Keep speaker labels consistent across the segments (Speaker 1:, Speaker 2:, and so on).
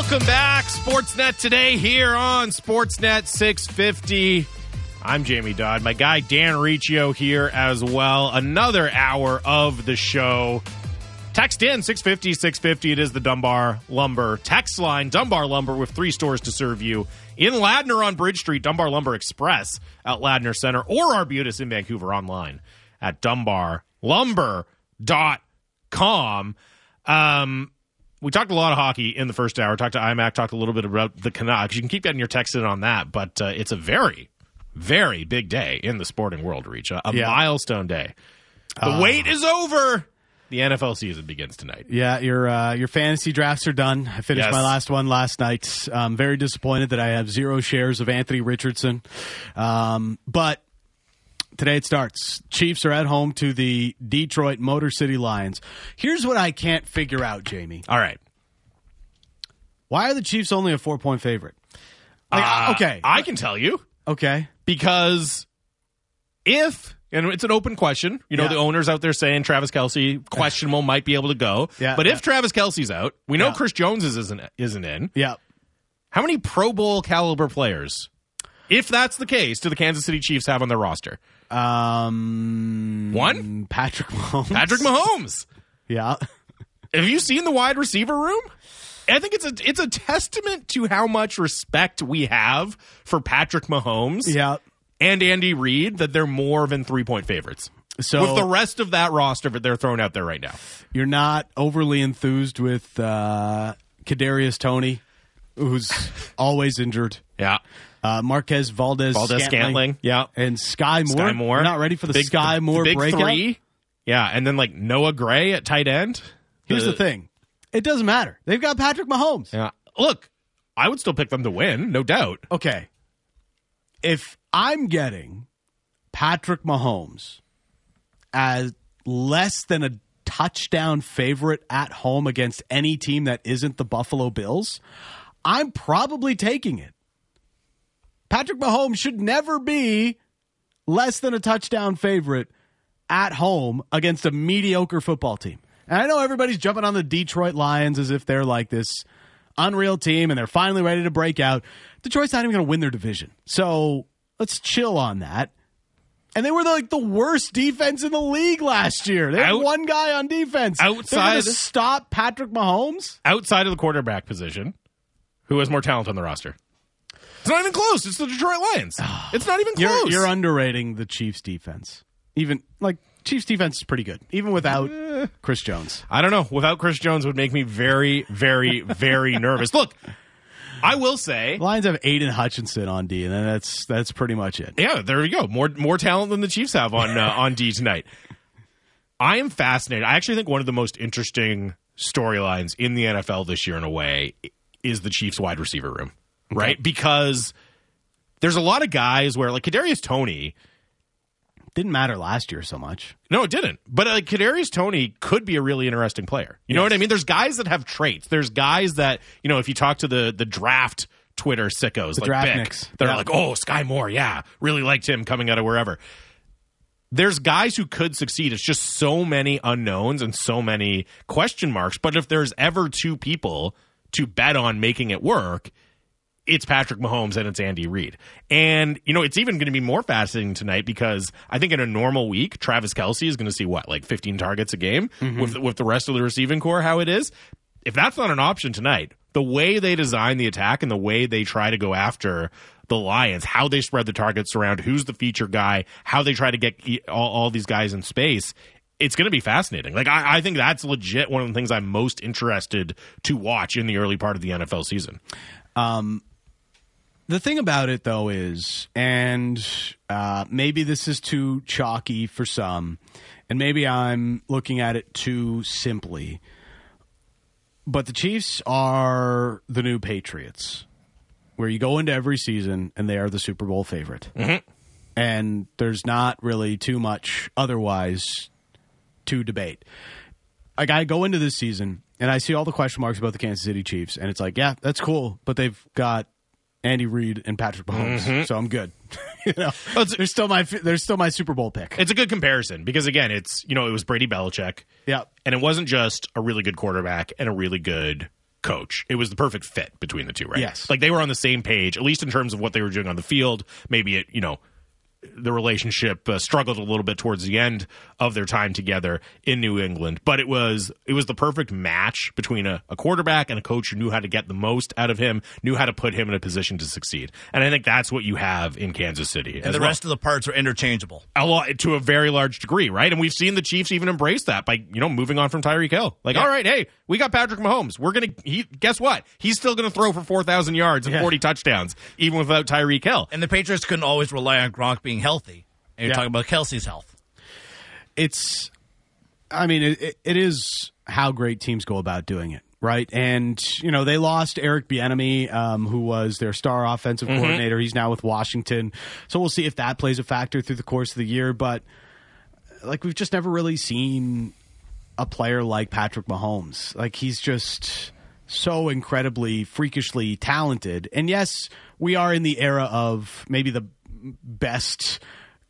Speaker 1: Welcome back, Sportsnet today here on Sportsnet 650. I'm Jamie Dodd. My guy Dan Riccio here as well. Another hour of the show. Text in 650 650. It is the Dunbar Lumber text line. Dunbar Lumber with three stores to serve you in Ladner on Bridge Street, Dunbar Lumber Express at Ladner Center, or Arbutus in Vancouver online at dunbarlumber.com. Um, we talked a lot of hockey in the first hour. Talked to IMAC, talked a little bit about the Canucks. You can keep getting your text in on that, but uh, it's a very, very big day in the sporting world, Reach. A, a
Speaker 2: Yeah.
Speaker 1: milestone day. The wait is over. The NFL season begins tonight.
Speaker 2: Yeah, your uh, your fantasy drafts are done. I finished
Speaker 1: Yes.
Speaker 2: my last one last night. I'm very disappointed that I have zero shares of Anthony Richardson. Um, but today it starts. Chiefs are at home to the Detroit Motor City Lions. Here's what I can't figure out, Jamie.
Speaker 1: All right.
Speaker 2: Why are the Chiefs only a four point favorite? Like,
Speaker 1: Uh,
Speaker 2: okay,
Speaker 1: I can tell you
Speaker 2: okay.
Speaker 1: because if and it's an open question, you know,
Speaker 2: Yeah.
Speaker 1: the owners out there saying Travis Kelce questionable might be able to go.
Speaker 2: Yeah,
Speaker 1: but
Speaker 2: yeah.
Speaker 1: if Travis Kelce's out, we know
Speaker 2: Yeah.
Speaker 1: Chris Jones is, isn't isn't in.
Speaker 2: Yeah.
Speaker 1: How many Pro Bowl caliber players, if that's the case, do the Kansas City Chiefs have on their roster?
Speaker 2: Um,
Speaker 1: One?
Speaker 2: Patrick Mahomes.
Speaker 1: Patrick Mahomes.
Speaker 2: Yeah.
Speaker 1: Have you seen the wide receiver room? I think it's a it's a testament to how much respect we have for Patrick Mahomes
Speaker 2: Yeah.
Speaker 1: and Andy Reid that they're more than three point favorites.
Speaker 2: So
Speaker 1: With the rest of that roster that they're throwing out there right now.
Speaker 2: you're not overly enthused with uh, Kadarius Toney, who's always injured.
Speaker 1: Yeah.
Speaker 2: Uh, Marquez Valdes,
Speaker 1: Valdez Scantling. Yeah.
Speaker 2: and Skyy Moore.
Speaker 1: Skyy Moore.
Speaker 2: You're not ready for the
Speaker 1: Big-
Speaker 2: Sky
Speaker 1: the-
Speaker 2: Moore
Speaker 1: the big
Speaker 2: breakout.
Speaker 1: three. Yeah. And then like Noah Gray at tight end.
Speaker 2: Here's the thing: it doesn't matter. They've got Patrick Mahomes.
Speaker 1: Yeah. Look, I would still pick them to win, no doubt.
Speaker 2: Okay, if I'm getting Patrick Mahomes as less than a touchdown favorite at home against any team that isn't the Buffalo Bills, I'm probably taking it. Patrick Mahomes should never be less than a touchdown favorite at home against a mediocre football team. And I know everybody's jumping on the Detroit Lions as if they're like this unreal team and they're finally ready to break out. Detroit's not even going to win their division. So let's chill on that. And they were like the worst defense in the league last year. They had
Speaker 1: Out-
Speaker 2: one guy on defense.
Speaker 1: Outside-
Speaker 2: to stop Patrick Mahomes.
Speaker 1: Outside of the quarterback position, who has more talent on the roster? It's not even close. It's the Detroit Lions. It's not even close.
Speaker 2: You're, you're underrating the Chiefs defense. Even like Chiefs defense is pretty good, even without
Speaker 1: Eh.
Speaker 2: Chris Jones.
Speaker 1: I don't know. Without Chris Jones would make me very, very, very nervous. Look, I will say,
Speaker 2: Lions have Aidan Hutchinson on D, and that's that's pretty much it.
Speaker 1: yeah, there you go. More more talent than the Chiefs have on uh, on D tonight. I am fascinated. I actually think one of the most interesting storylines in the NFL this year, in a way, is the Chiefs wide receiver room, right? Because there's a lot of guys where, like Kadarius Toney,
Speaker 2: Didn't matter last year so much.
Speaker 1: No, it didn't. But like Kadarius Toney could be a really interesting player. You know what I mean? There's guys that have traits. There's guys that you know if you talk to the the draft Twitter sickos like
Speaker 2: draft
Speaker 1: Vic, they're
Speaker 2: Yeah.
Speaker 1: like, oh, Skyy Moore, yeah, really liked him coming out of wherever. There's guys who could succeed. It's just so many unknowns and so many question marks. But if there's ever two people to bet on making it work, it's Patrick Mahomes and it's Andy Reid. And, you know, it's even going to be more fascinating tonight because I think in a normal week, Travis Kelce is going to see what, like 15 targets a game mm-hmm. with, with the rest of the receiving corps, how it is. If that's not an option tonight, the way they design the attack and the way they try to go after the Lions, how they spread the targets around, who's the feature guy, how they try to get all, all these guys in space, it's going to be fascinating. Like, I, I think that's legit one of the things I'm most interested to watch in the early part of the NFL season.
Speaker 2: Um, The thing about it, though, is, and uh, maybe this is too chalky for some, and maybe I'm looking at it too simply, but the Chiefs are the new Patriots, where you go into every season and they are the Super Bowl favorite. And there's not really too much otherwise to debate. Like, I go into this season and I see all the question marks about the Kansas City Chiefs, and it's like, yeah, that's cool, but they've got Andy Reid and Patrick Mahomes, so I'm good. you know, they're still my they're still my Super Bowl pick.
Speaker 1: It's a good comparison because again, it's you know it was Brady Belichick,
Speaker 2: yeah,
Speaker 1: and it wasn't just a really good quarterback and a really good coach. It was the perfect fit between the two, right?
Speaker 2: Yes.
Speaker 1: Like they were on the same page, at least in terms of what they were doing on the field. Maybe it, you know, the relationship uh, struggled a little bit towards the end of their time together in New England, but it was it was the perfect match between a, a, quarterback and a coach who knew how to get the most out of him, knew how to put him in a position to succeed, and I think that's what you have in Kansas City.
Speaker 3: And the
Speaker 1: well.
Speaker 3: rest of the parts are interchangeable,
Speaker 1: a lot to a very large degree, right? And we've seen the Chiefs even embrace that by you know moving on from Tyreek Hill. Like, yeah. all right, hey, we got Patrick Mahomes. We're gonna he guess what? He's still gonna throw for four thousand yards and yeah. forty touchdowns even without Tyreek Hill.
Speaker 3: And the Patriots couldn't always rely on Gronk being healthy. And you're yeah. talking about Kelce's health.
Speaker 2: It's, I mean, it, it is how great teams go about doing it, right? And you know they lost Eric Bieniemy, um, who was their star offensive mm-hmm. coordinator. He's now with Washington, so we'll see if that plays a factor through the course of the year. But like we've just never really seen a player like Patrick Mahomes. Like he's just so incredibly freakishly talented. And yes, we are in the era of maybe the best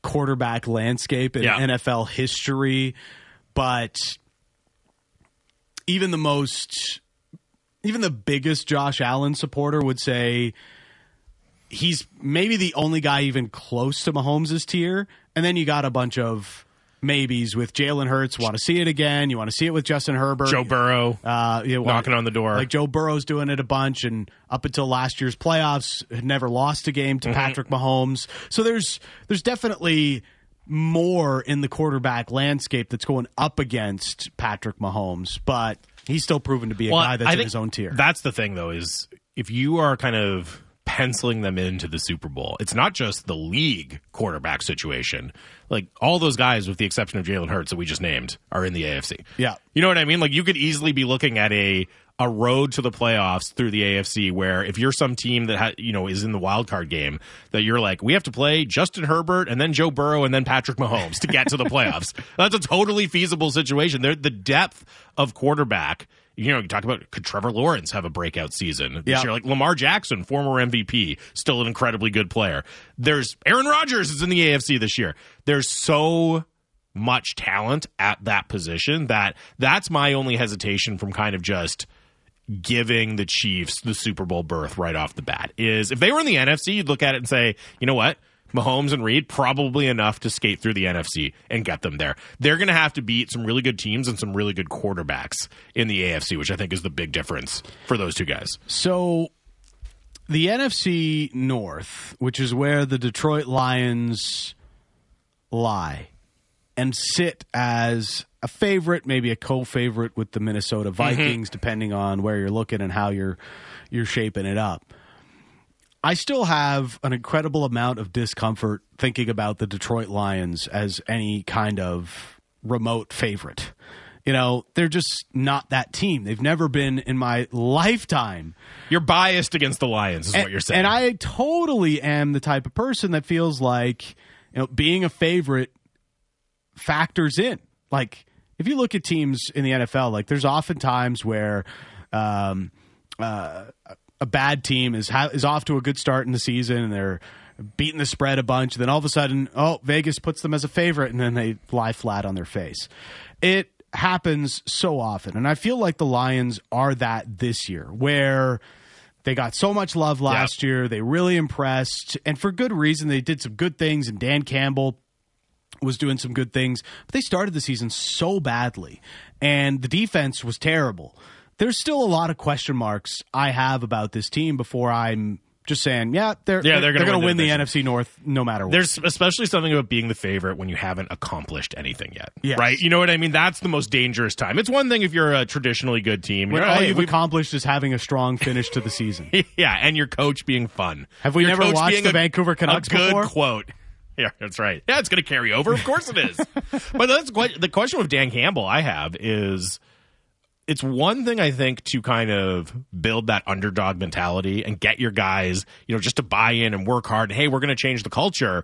Speaker 2: quarterback landscape in yeah. NFL history, but even the most even the biggest Josh Allen supporter would say he's maybe the only guy even close to Mahomes' tier. And then you got a bunch of maybes with Jalen Hurts. Want to see it again? You want to see it with Justin Herbert,
Speaker 1: Joe Burrow, uh, you know, knocking on the door.
Speaker 2: Like Joe Burrow's doing it a bunch, and up until last year's playoffs, had never lost a game to mm-hmm. Patrick Mahomes. So there's there's definitely more in the quarterback landscape that's going up against Patrick Mahomes, but he's still proven to be a well, guy that's in his own tier.
Speaker 1: That's the thing, though, is if you are kind of penciling them into the Super Bowl. It's not just the league quarterback situation. Like all those guys, with the exception of Jalen Hurts that we just named, are in the AFC.
Speaker 2: Yeah,
Speaker 1: you know what I mean. Like you could easily be looking at a a road to the playoffs through the AFC where if you're some team that ha- you know is in the wild card game that you're like we have to play Justin Herbert and then Joe Burrow and then Patrick Mahomes to get to the playoffs. That's a totally feasible situation. There the depth of quarterback you know, you talk about could Trevor Lawrence have a breakout season this year? Like Lamar Jackson, former MVP, still an incredibly good player. There's Aaron Rodgers is in the AFC this year. There's so much talent at that position that that's my only hesitation from kind of just giving the Chiefs the Super Bowl berth right off the bat is if they were in the NFC, you'd look at it and say, you know what? Mahomes and Reid probably enough to skate through the NFC and get them there. They're going to have to beat some really good teams and some really good quarterbacks in the AFC, which I think is the big difference for those two guys.
Speaker 2: So the NFC North, which is where the Detroit Lions lie and sit as a favorite, maybe a co-favorite with the Minnesota mm-hmm. Vikings, mm-hmm. depending on where you're looking and how you're you're shaping it up. I still have an incredible amount of discomfort thinking about the Detroit Lions as any kind of remote favorite. You know, they're just not that team. They've never been in my lifetime.
Speaker 1: You're biased against the Lions, is
Speaker 2: and,
Speaker 1: what you're saying.
Speaker 2: And I totally am the type of person that feels like, you know, being a favorite factors in. Like, if you look at teams in the NFL, like, there's often times where, um, uh, a bad team is ha- is off to a good start in the season and they're beating the spread a bunch. Then all of a sudden, oh, Vegas puts them as a favorite, and then they lie flat on their face. It happens so often, and I feel like the Lions are that this year, where they got so much love last year. They really impressed, and for good reason. They did some good things, and Dan Campbell was doing some good things, but they started the season so badly, and the defense was terrible there's still a lot of question marks I have about this team before I'm just saying, yeah, they're yeah, they're, they're going to win, win the, NFC North no matter what.
Speaker 1: There's especially something about being the favorite when you haven't accomplished anything yet, yes. right? You know what I mean? That's the most dangerous time. It's one thing if you're a traditionally good team.
Speaker 2: All hey, you've accomplished is having a strong finish to the season.
Speaker 1: yeah, and your coach being fun.
Speaker 2: Have we
Speaker 1: your
Speaker 2: never watched the a, Vancouver Canucks
Speaker 1: a good
Speaker 2: before?
Speaker 1: quote. Yeah, that's right. Yeah, it's going to carry over. Of course it is. but that's quite, the question with Dan Campbell I have is – it's one thing I think to kind of build that underdog mentality and get your guys, you know, just to buy in and work hard. hey, we're going to change the culture.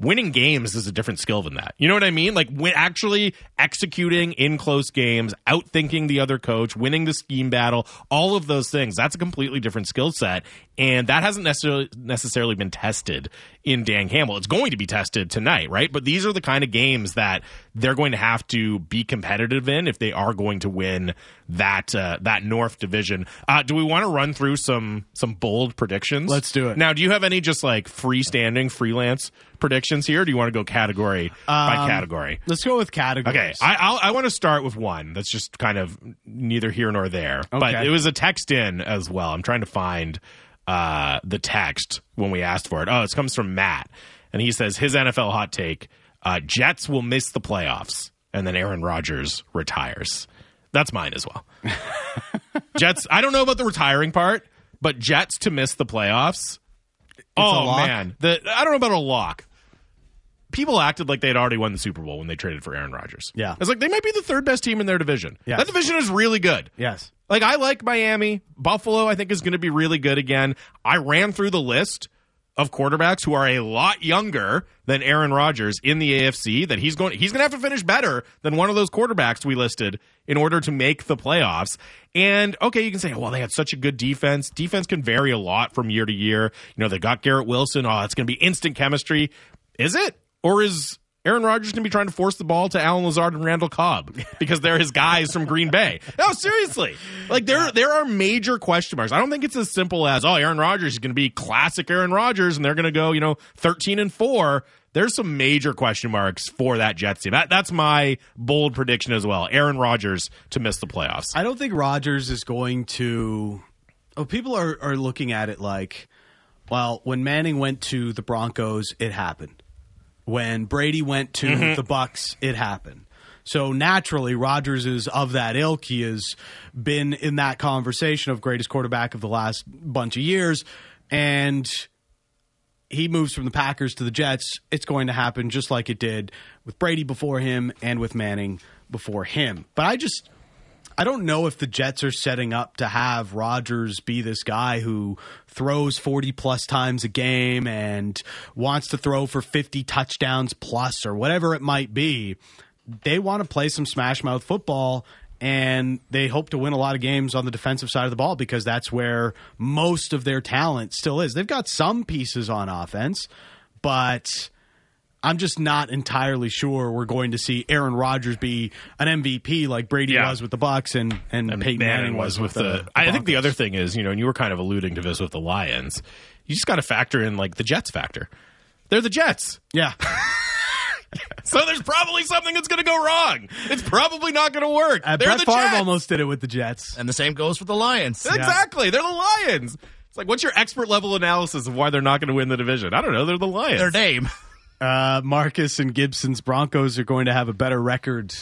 Speaker 1: Winning games is a different skill than that. You know what I mean? Like actually executing in close games, outthinking the other coach, winning the scheme battle, all of those things. That's a completely different skill set, and that hasn't necessarily necessarily been tested in Dan Campbell. It's going to be tested tonight, right? But these are the kind of games that they're going to have to be competitive in if they are going to win that uh, that North Division. Uh, do we want to run through some some bold predictions?
Speaker 2: Let's do it.
Speaker 1: Now, do you have any just like freestanding freelance predictions here? Or do you want to go category by
Speaker 2: Um,
Speaker 1: category?
Speaker 2: Let's go with categories.
Speaker 1: Okay, I I'll, I want to start with one that's just kind of neither here nor there, but it was a text in as well. I'm trying to find uh, the text when we asked for it. Oh, it comes from Matt, and he says his NFL hot take: uh, Jets will miss the playoffs, and then Aaron Rodgers retires. That's mine as well. Jets. I don't know about the retiring part, but Jets to miss the playoffs. oh man, the I don't know about a lock. People acted like they'd already won the Super Bowl when they traded for Aaron Rodgers.
Speaker 2: Yeah.
Speaker 1: it's like they might be the third best team in their division.
Speaker 2: Yes.
Speaker 1: That division is really good.
Speaker 2: Yes.
Speaker 1: Like I like Miami. Buffalo, I think, is going to be really good again. I ran through the list of quarterbacks who are a lot younger than Aaron Rodgers in the AFC. That he's going he's going to have to finish better than one of those quarterbacks we listed in order to make the playoffs. And okay, you can say, well, they had such a good defense. Defense can vary a lot from year to year. You know, they got Garrett Wilson. Oh, it's going to be instant chemistry. Is it, or is Aaron Rodgers going to be trying to force the ball to Allen Lazard and Randall Cobb because they're his guys from Green Bay. No, seriously. Like there there are major question marks. I don't think it's as simple as, oh, Aaron Rodgers is going to be classic Aaron Rodgers and they're going to go, you know, 13 and 4. There's some major question marks for that Jets team. That, that's my bold prediction as well. Aaron Rodgers to miss the playoffs.
Speaker 2: I don't think Rodgers is going to. Oh, people are, are looking at it like, well, when Manning went to the Broncos, it happened. When Brady went to mm-hmm. the Bucs, it happened. So naturally, Rodgers is of that ilk. He has been in that conversation of greatest quarterback of the last bunch of years, and he moves from the Packers to the Jets, it's going to happen just like it did with Brady before him and with Manning before him. But I just I don't know if the Jets are setting up to have Rodgers be this guy who throws 40 plus times a game and wants to throw for 50 touchdowns plus or whatever it might be. They want to play some smash mouth football and they hope to win a lot of games on the defensive side of the ball because that's where most of their talent still is. They've got some pieces on offense, but I'm just not entirely sure we're going to see Aaron Rodgers be an MVP like Brady
Speaker 1: Yeah.
Speaker 2: was with the Bucs and and,
Speaker 1: And
Speaker 2: Peyton Manning was with the.
Speaker 1: I think the other thing is, you know, and you were kind of alluding to this with the Lions. You just got to factor in like the Jets factor. They're the Jets.
Speaker 2: yeah.
Speaker 1: So there's probably something that's going to go wrong. It's probably not going to work.
Speaker 2: Uh,
Speaker 1: They're
Speaker 2: Brett
Speaker 1: the
Speaker 2: Favre
Speaker 1: Jets.
Speaker 2: almost did it with the Jets.
Speaker 3: And the same goes for the Lions.
Speaker 1: Exactly. They're the Lions. It's like, what's your expert level analysis of why they're not going to win the division? I don't know. They're the Lions.
Speaker 3: Their name.
Speaker 2: Uh, Marcus and Gibson's Broncos are going to have a better record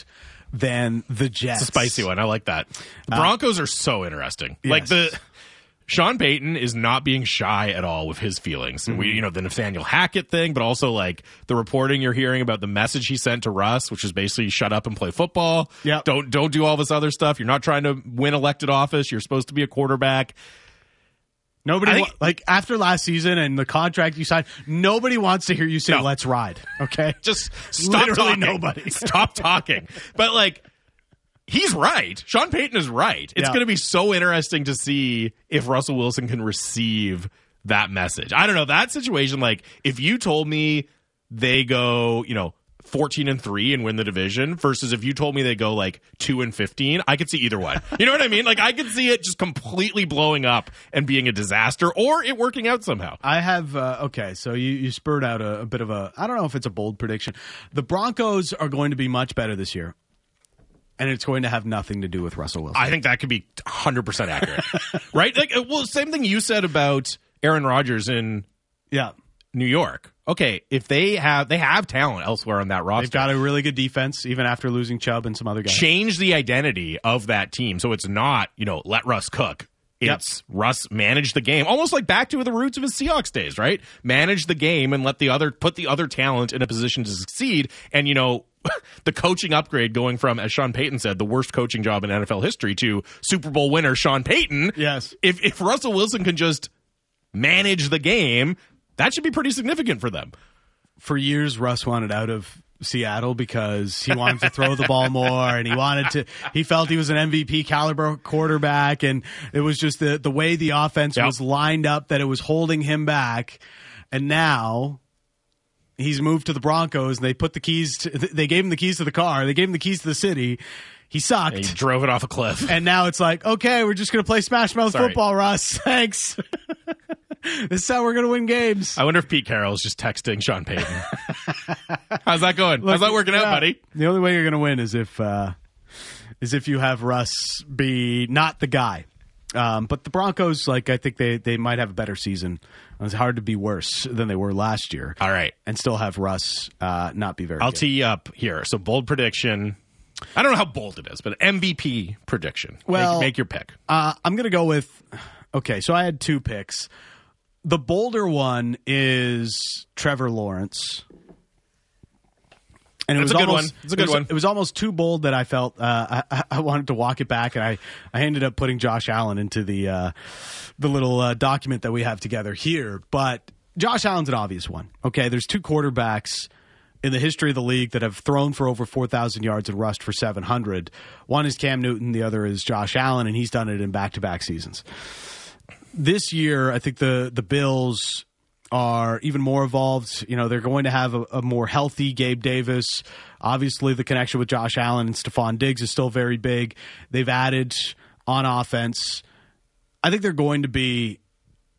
Speaker 2: than the Jets.
Speaker 1: It's a spicy one. I like that. The Broncos are so interesting. Like the Sean Payton is not being shy at all with his feelings. And we, you know, the Nathaniel Hackett thing, but also like the reporting you're hearing about the message he sent to Russ, which is basically shut up and play football.
Speaker 2: Yeah,
Speaker 1: Don't don't do all this other stuff. You're not trying to win elected office. You're supposed to be a quarterback.
Speaker 2: Nobody
Speaker 1: think-
Speaker 2: wa- like after last season and the contract you signed. Nobody wants to hear you say
Speaker 1: No.
Speaker 2: "Let's ride." Okay,
Speaker 1: Just stop
Speaker 2: Literally
Speaker 1: talking.
Speaker 2: nobody.
Speaker 1: Stop talking. But like he's right. Sean Payton is right. It's
Speaker 2: Yeah.
Speaker 1: going to be so interesting to see if Russell Wilson can receive that message. I don't know that situation like if you told me they go, you know, 14 and 3 and win the division versus if you told me they go like 2 and 15, I could see either one. You know what I mean? Like I could see it just completely blowing up and being a disaster or it working out somehow.
Speaker 2: I have uh, okay. So you you spurred out a, a bit of a I don't know if it's a bold prediction. The Broncos are going to be much better this year, and it's going to have nothing to do with Russell Wilson.
Speaker 1: I think that could be 100% accurate. right? Like uh, well, same thing you said about Aaron Rodgers in
Speaker 2: yeah,
Speaker 1: New York. Okay, if they have they have talent elsewhere on that roster.
Speaker 2: they've got a really good defense, even after losing Chubb and some other guys.
Speaker 1: change the identity of that team so it's not, you know, let Russ cook. It's Russ manage the game, almost like back to the roots of his Seahawks days, right? Manage the game and let the other put the other talent in a position to succeed. And you know, the coaching upgrade going from, as Sean Payton said, the worst coaching job in NFL history to Super Bowl winner Sean Payton.
Speaker 2: Yes.
Speaker 1: If if Russell Wilson can just manage the game, that should be pretty significant for them.
Speaker 2: for years Russ wanted out of Seattle because he wanted to throw the ball more and he wanted to he felt he was an MVP caliber quarterback and it was just the the way the offense
Speaker 1: Yep.
Speaker 2: was lined up that it was holding him back and now he's moved to the Broncos and they put the keys to, they gave him the keys to the car they gave him the keys to the city he sucked
Speaker 1: He drove it off a cliff.
Speaker 2: and now it's like, okay, we're just going to play Smash Mouth
Speaker 1: Sorry.
Speaker 2: football, Russ. Thanks. this is how we're going to win games.
Speaker 1: I wonder if Pete Carroll's just texting Sean Payton. How's that going? How's that working out, buddy?
Speaker 2: The only way you're going to win is if uh, is if you have Russ be not the guy. Um, but the Broncos, like I think they they might have a better season. It's hard to be worse than they were last year,
Speaker 1: All right.
Speaker 2: and still have Russ uh, not be very.
Speaker 1: I'll
Speaker 2: good.
Speaker 1: tee you up here. So bold prediction. I don't know how bold it is, but MVP prediction. Make-
Speaker 2: Well-
Speaker 1: make, your pick.
Speaker 2: Uh, I'm going to go with. Okay, so I had two picks. The bolder one is Trevor Lawrence. And it
Speaker 1: That's
Speaker 2: was
Speaker 1: a good
Speaker 2: almost,
Speaker 1: one. It's a good
Speaker 2: it was,
Speaker 1: one.
Speaker 2: It was almost too bold that I felt uh, I, I wanted to walk it back, and I, I ended up putting Josh Allen into the uh, the little uh, document that we have together here. But Josh Allen's an obvious one. Okay, there's two quarterbacks in the history of the league that have thrown for over 4,000 yards and rushed for 700. One is Cam Newton, the other is Josh Allen, and he's done it in back to back seasons. This year, I think the the Bills are even more evolved. You know, they're going to have a, a more healthy Gabe Davis. Obviously, the connection with Josh Allen and Stefon Diggs is still very big. They've added on offense. I think they're going to be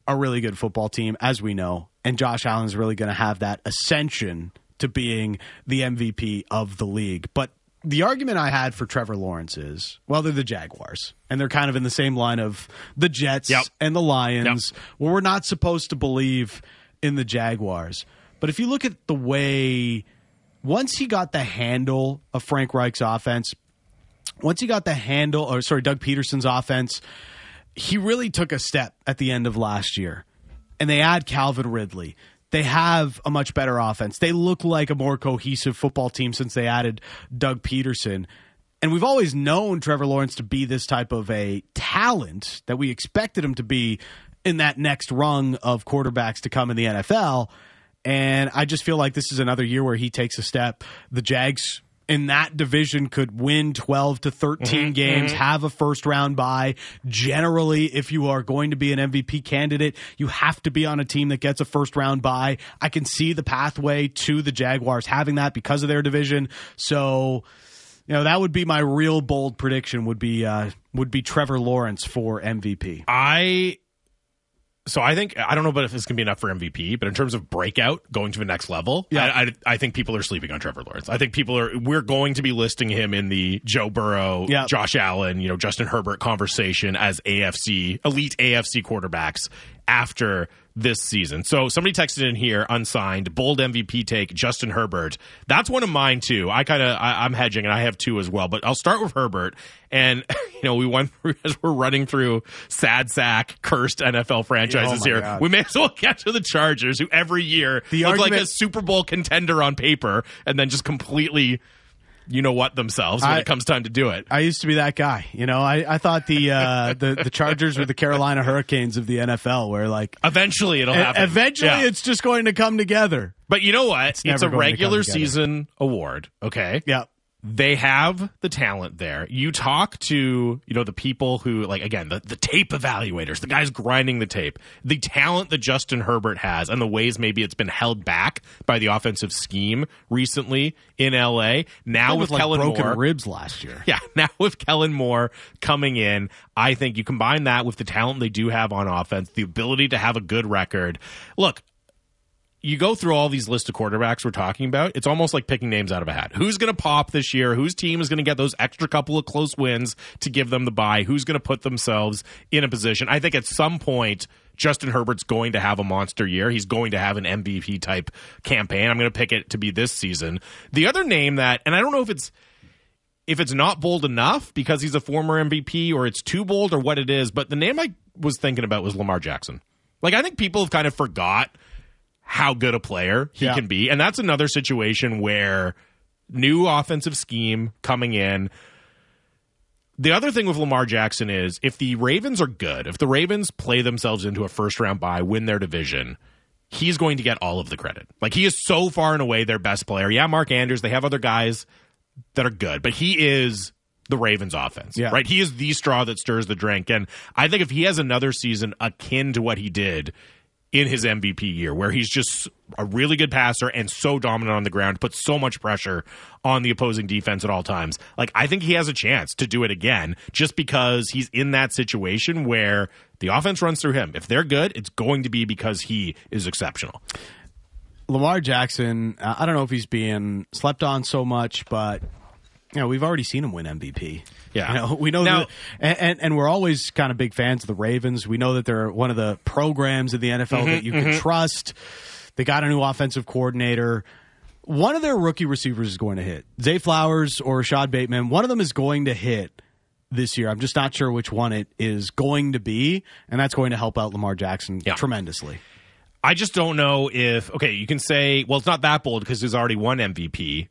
Speaker 2: a really good football team, as we know. And Josh Allen is really going to have that ascension to being the MVP of the league. But the argument I had for Trevor Lawrence is well, they're the Jaguars, and they're kind of in the same line of the Jets
Speaker 1: Yep.
Speaker 2: and the Lions, where we're not supposed to believe in the Jaguars. But if you look at the way, once he got the handle of Frank Reich's offense, once he got the handle, or sorry, Doug Pederson's offense, he really took a step at the end of last year. And they add Calvin Ridley. They have a much better offense. They look like a more cohesive football team since they added Doug Pederson. And we've always known Trevor Lawrence to be this type of a talent that we expected him to be in that next rung of quarterbacks to come in the NFL. And I just feel like this is another year where he takes a step. The Jags in that division could win 12 to 13 games, have a first round bye. Generally, if you are going to be an MVP candidate, you have to be on a team that gets a first round bye. I can see the pathway to the Jaguars having that because of their division. So, you know, that would be my real bold prediction would be uh would be Trevor Lawrence for MVP.
Speaker 1: I so I think I don't know, but if this can be enough for MVP. But in terms of breakout, going to the next level,
Speaker 2: Yeah.
Speaker 1: I, I, I think people are sleeping on Trevor Lawrence. I think people are. We're going to be listing him in the Joe Burrow,
Speaker 2: Yeah.
Speaker 1: Josh Allen, you know, Justin Herbert conversation as AFC elite AFC quarterbacks after this season. So somebody texted in here, unsigned, bold MVP take, Justin Herbert. That's one of mine too. I kind of I'm hedging, and I have two as well. But I'll start with Herbert. And you know, we went through, as we're running through sad sack cursed NFL franchises
Speaker 2: Oh,
Speaker 1: here.
Speaker 2: God.
Speaker 1: We may as well get to the Chargers, who every year
Speaker 2: The
Speaker 1: look like a Super Bowl contender on paper, and then just completely. You know what themselves when
Speaker 2: I-
Speaker 1: it comes time to do it.
Speaker 2: I used to be that guy. You know, I, I thought the uh, the the Chargers were the Carolina Hurricanes of the NFL, where like
Speaker 1: Eventually, it'll happen.
Speaker 2: eventually
Speaker 1: Yeah.
Speaker 2: it's just going to come together.
Speaker 1: But you know what? It's,
Speaker 2: never
Speaker 1: a
Speaker 2: going to come
Speaker 1: regular season award. Okay.
Speaker 2: Yeah.
Speaker 1: They have the talent there. You talk to, you know, the people who, like, again, the, the tape evaluators, the guys grinding the tape, the talent that Justin Herbert has, and the ways maybe it's been held back by the offensive scheme recently in LA. Now with,
Speaker 2: with like
Speaker 1: Kellen
Speaker 2: broken
Speaker 1: Moore.
Speaker 2: ribs last year.
Speaker 1: Yeah, now with Kellen Moore coming in, I think you combine that with the talent they do have on offense, the ability to have a good record. Look, you go through all these list of quarterbacks we're talking about, it's almost like picking names out of a hat. Who's going to pop this year? Whose team is going to get those extra couple of close wins to give them the bye? Who's going to put themselves in a position? I think at some point, Justin Herbert's going to have a monster year. He's going to have an MVP type campaign. I'm going to pick it to be this season. The other name that, and I don't know if it's if it's not bold enough because he's a former MVP or it's too bold or what it is, but the name I was thinking about was Lamar Jackson. Like I think people have kind of forgot how good a player he
Speaker 2: Yeah.
Speaker 1: can be. And that's another situation where new offensive scheme coming in. The other thing with Lamar Jackson is if the Ravens are good, if the Ravens play themselves into a first round bye, win their division, he's going to get all of the credit. Like he is so far and away their best player. Yeah, Mark Andrews, they have other guys that are good, but he is the Ravens offense.
Speaker 2: Yeah.
Speaker 1: Right? He is the straw that stirs the drink. And I think if he has another season akin to what he did in his MVP year, where he's just a really good passer and so dominant on the ground, puts so much pressure on the opposing defense at all times. Like, I think he has a chance to do it again just because he's in that situation where the offense runs through him. If they're good, it's going to be because he is exceptional.
Speaker 2: Lamar Jackson, I don't know if he's being slept on so much, but you know we've already seen him win MVP.
Speaker 1: Yeah.
Speaker 2: you know, we know
Speaker 1: Now-
Speaker 2: that, and, and and we're always kind of big fans of the Ravens. We know that they're one of the programs in the NFL
Speaker 1: Mm-hmm,
Speaker 2: that you can trust. They got a new offensive coordinator. One of their rookie receivers is going to hit. Zay Flowers or Rashod Bateman. One of them is going to hit this year. I'm just not sure which one it is going to be, and that's going to help out Lamar Jackson
Speaker 1: Yeah.
Speaker 2: tremendously.
Speaker 1: I just don't know if okay, you can say, well, it's not that bold because he's already won MVP.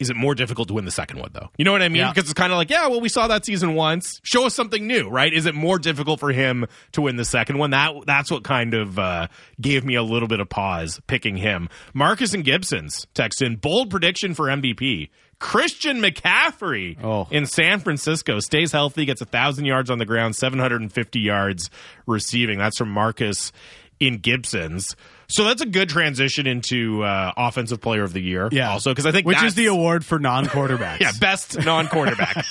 Speaker 1: Is it more difficult to win the second one though? You know what I mean?
Speaker 2: Yeah.
Speaker 1: Because it's kind of like, yeah, well, we saw that season once. Show us something new, right? Is it more difficult for him to win the second one? That that's what kind of uh, gave me a little bit of pause picking him. Marcus and Gibson's text in bold prediction for MVP. Christian McCaffrey
Speaker 2: Oh.
Speaker 1: in San Francisco stays healthy, gets a thousand yards on the ground, seven hundred and fifty yards receiving. That's from Marcus in Gibson's. So that's a good transition into uh, offensive player of the year.
Speaker 2: Yeah.
Speaker 1: also because I think
Speaker 2: which
Speaker 1: that's-
Speaker 2: is the award for non-quarterbacks.
Speaker 1: yeah best non-quarterback,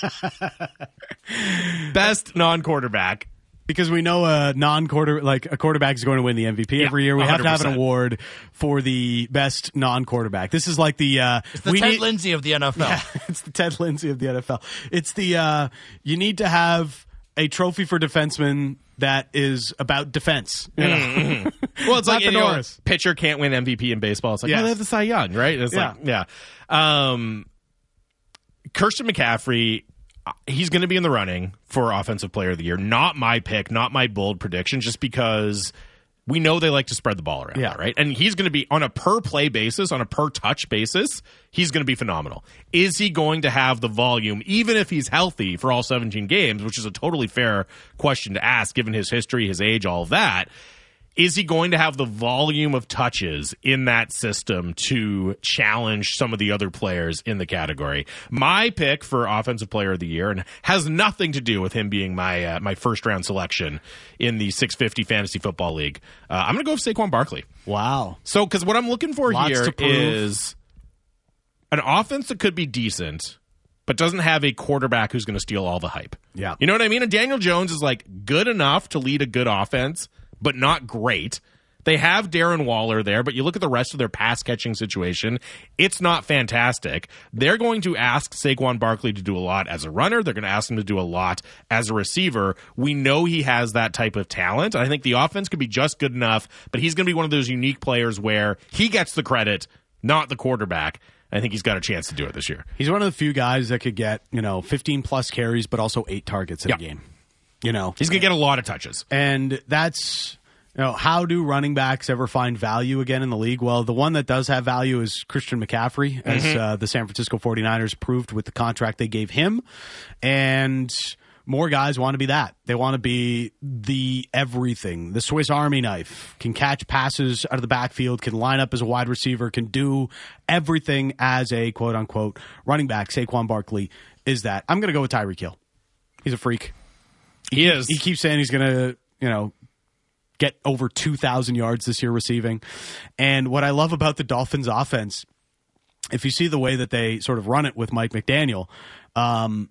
Speaker 1: best non-quarterback.
Speaker 2: because we know a non-quarter like a quarterback is going to win the MVP every year. We have to have an award for the best non-quarterback. This is like the uh,
Speaker 3: The
Speaker 2: we
Speaker 3: Ted
Speaker 2: need-
Speaker 3: Lindsay of the NFL.
Speaker 2: it's the Ted Lindsay of the NFL. It's the uh, you need to have a trophy for defenseman that is about defense. you know?
Speaker 1: Well, it's
Speaker 2: Not
Speaker 1: like
Speaker 2: the
Speaker 1: you know, pitcher can't win MVP in baseball. It's like,
Speaker 2: Yes.
Speaker 1: oh, they have the Cy Young, right? It's
Speaker 2: Yeah.
Speaker 1: like, yeah. Um, Christian McCaffrey, uh, he's going to be in the running for Offensive Player of the Year. Not my pick, not my bold prediction, just because we know they like to spread the ball around,
Speaker 2: Yeah.
Speaker 1: right? And he's going to be on a per play basis, on a per touch basis, he's going to be phenomenal. Is he going to have the volume, even if he's healthy for all 17 games, which is a totally fair question to ask given his history, his age, all of that? Is he going to have the volume of touches in that system to challenge some of the other players in the category? My pick for offensive player of the year and has nothing to do with him being my uh, my first round selection in the 650 fantasy football league. Uh, I'm going to go with Saquon Barkley.
Speaker 2: Wow.
Speaker 1: So, because what I'm looking for
Speaker 2: Lots
Speaker 1: here is an offense that could be decent, but doesn't have a quarterback who's going to steal all the hype.
Speaker 2: Yeah.
Speaker 1: You know what I mean? And Daniel Jones is like good enough to lead a good offense, but not great. They have Darren Waller there, but you look at the rest of their pass catching situation, it's not fantastic. They're going to ask Saquon Barkley to do a lot as a runner. They're going to ask him to do a lot as a receiver. We know he has that type of talent. I think the offense could be just good enough, but he's going to be one of those unique players where he gets the credit, not the quarterback. I think he's got a chance to do it this year.
Speaker 2: He's one of the few guys that could get you know 15 plus carries, but also eight targets in a game. You know,
Speaker 1: He's going to get a lot of touches.
Speaker 2: And that's you know, how do running backs ever find value again in the league? Well, the one that does have value is Christian McCaffrey, as uh, the San Francisco 49ers proved with the contract they gave him. And more guys want to be that. They want to be the everything, the Swiss Army knife, can catch passes out of the backfield, can line up as a wide receiver, can do everything as a quote unquote running back. Saquon Barkley is that. I'm going to go with Tyreek Hill. He's a freak
Speaker 1: He is.
Speaker 2: he keeps saying he's going to, you know, get over 2,000 yards this year receiving. And what I love about the Dolphins offense, if you see the way that they sort of run it with Mike McDaniel, um,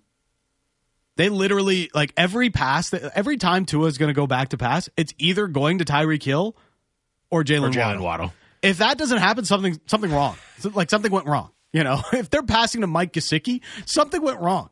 Speaker 2: they literally, like every pass, that, every time Tua is going to go back to pass, it's either going to Tyreek Hill or
Speaker 1: Jaylen
Speaker 2: Waddle.
Speaker 1: Waddle.
Speaker 2: If that doesn't happen, something something wrong. Like something went wrong. You know, if they're passing to Mike Gesicki, something went wrong.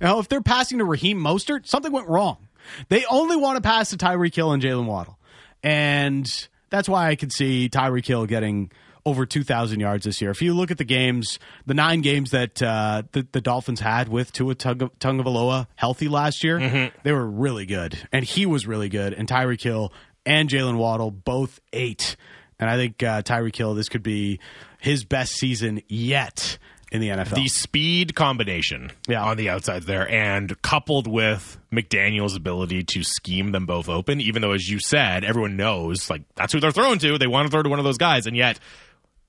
Speaker 2: You know, if they're passing to Raheem Mostert, something went wrong. They only want to pass to Tyreek Hill and Jaylen Waddle. And that's why I could see Tyreek Hill getting over 2,000 yards this year. If you look at the games, the nine games that uh, the, the Dolphins had with Tua Tunga- Tungavaloa healthy last year, they were really good. And he was really good. And Tyreek Hill and Jaylen Waddle both eight. And I think uh, Tyreek Hill, this could be his best season yet in the NFL.
Speaker 1: the speed combination
Speaker 2: Yeah.
Speaker 1: on the outsides there, and coupled with McDaniel's ability to scheme them both open, even though, as you said, everyone knows like that's who they're throwing to. They want to throw to one of those guys, and yet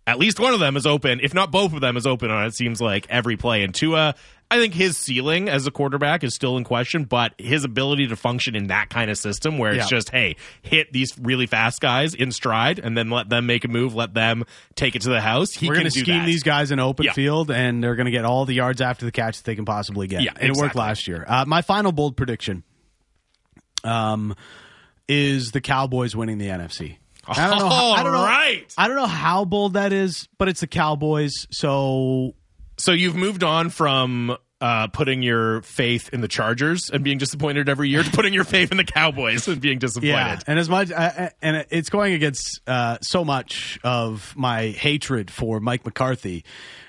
Speaker 1: at least one of them is open, if not both of them is open on it seems like every play. And Tua, I think his ceiling as a quarterback is still in question, but his ability to function in that kind of system where it's
Speaker 2: Yeah.
Speaker 1: just, hey, hit these really fast guys in stride and then let them make a move, let them take it to the house. He
Speaker 2: We're
Speaker 1: can
Speaker 2: going to scheme
Speaker 1: that.
Speaker 2: these guys in open
Speaker 1: Yeah.
Speaker 2: field, and they're going to get all the yards after the catch that they can possibly get.
Speaker 1: Yeah,
Speaker 2: And it worked last year. Uh, my final bold prediction um, is the Cowboys winning the NFC. I don't know. How, I don't know.
Speaker 1: right.
Speaker 2: I don't know how bold that is, but it's the Cowboys. So
Speaker 1: So you've moved on from uh, putting your faith in the Chargers and being disappointed every year to putting your faith in the Cowboys and being disappointed.
Speaker 2: yeah, and as much uh, and it's going against uh, so much of my hatred for Mike McCarthy,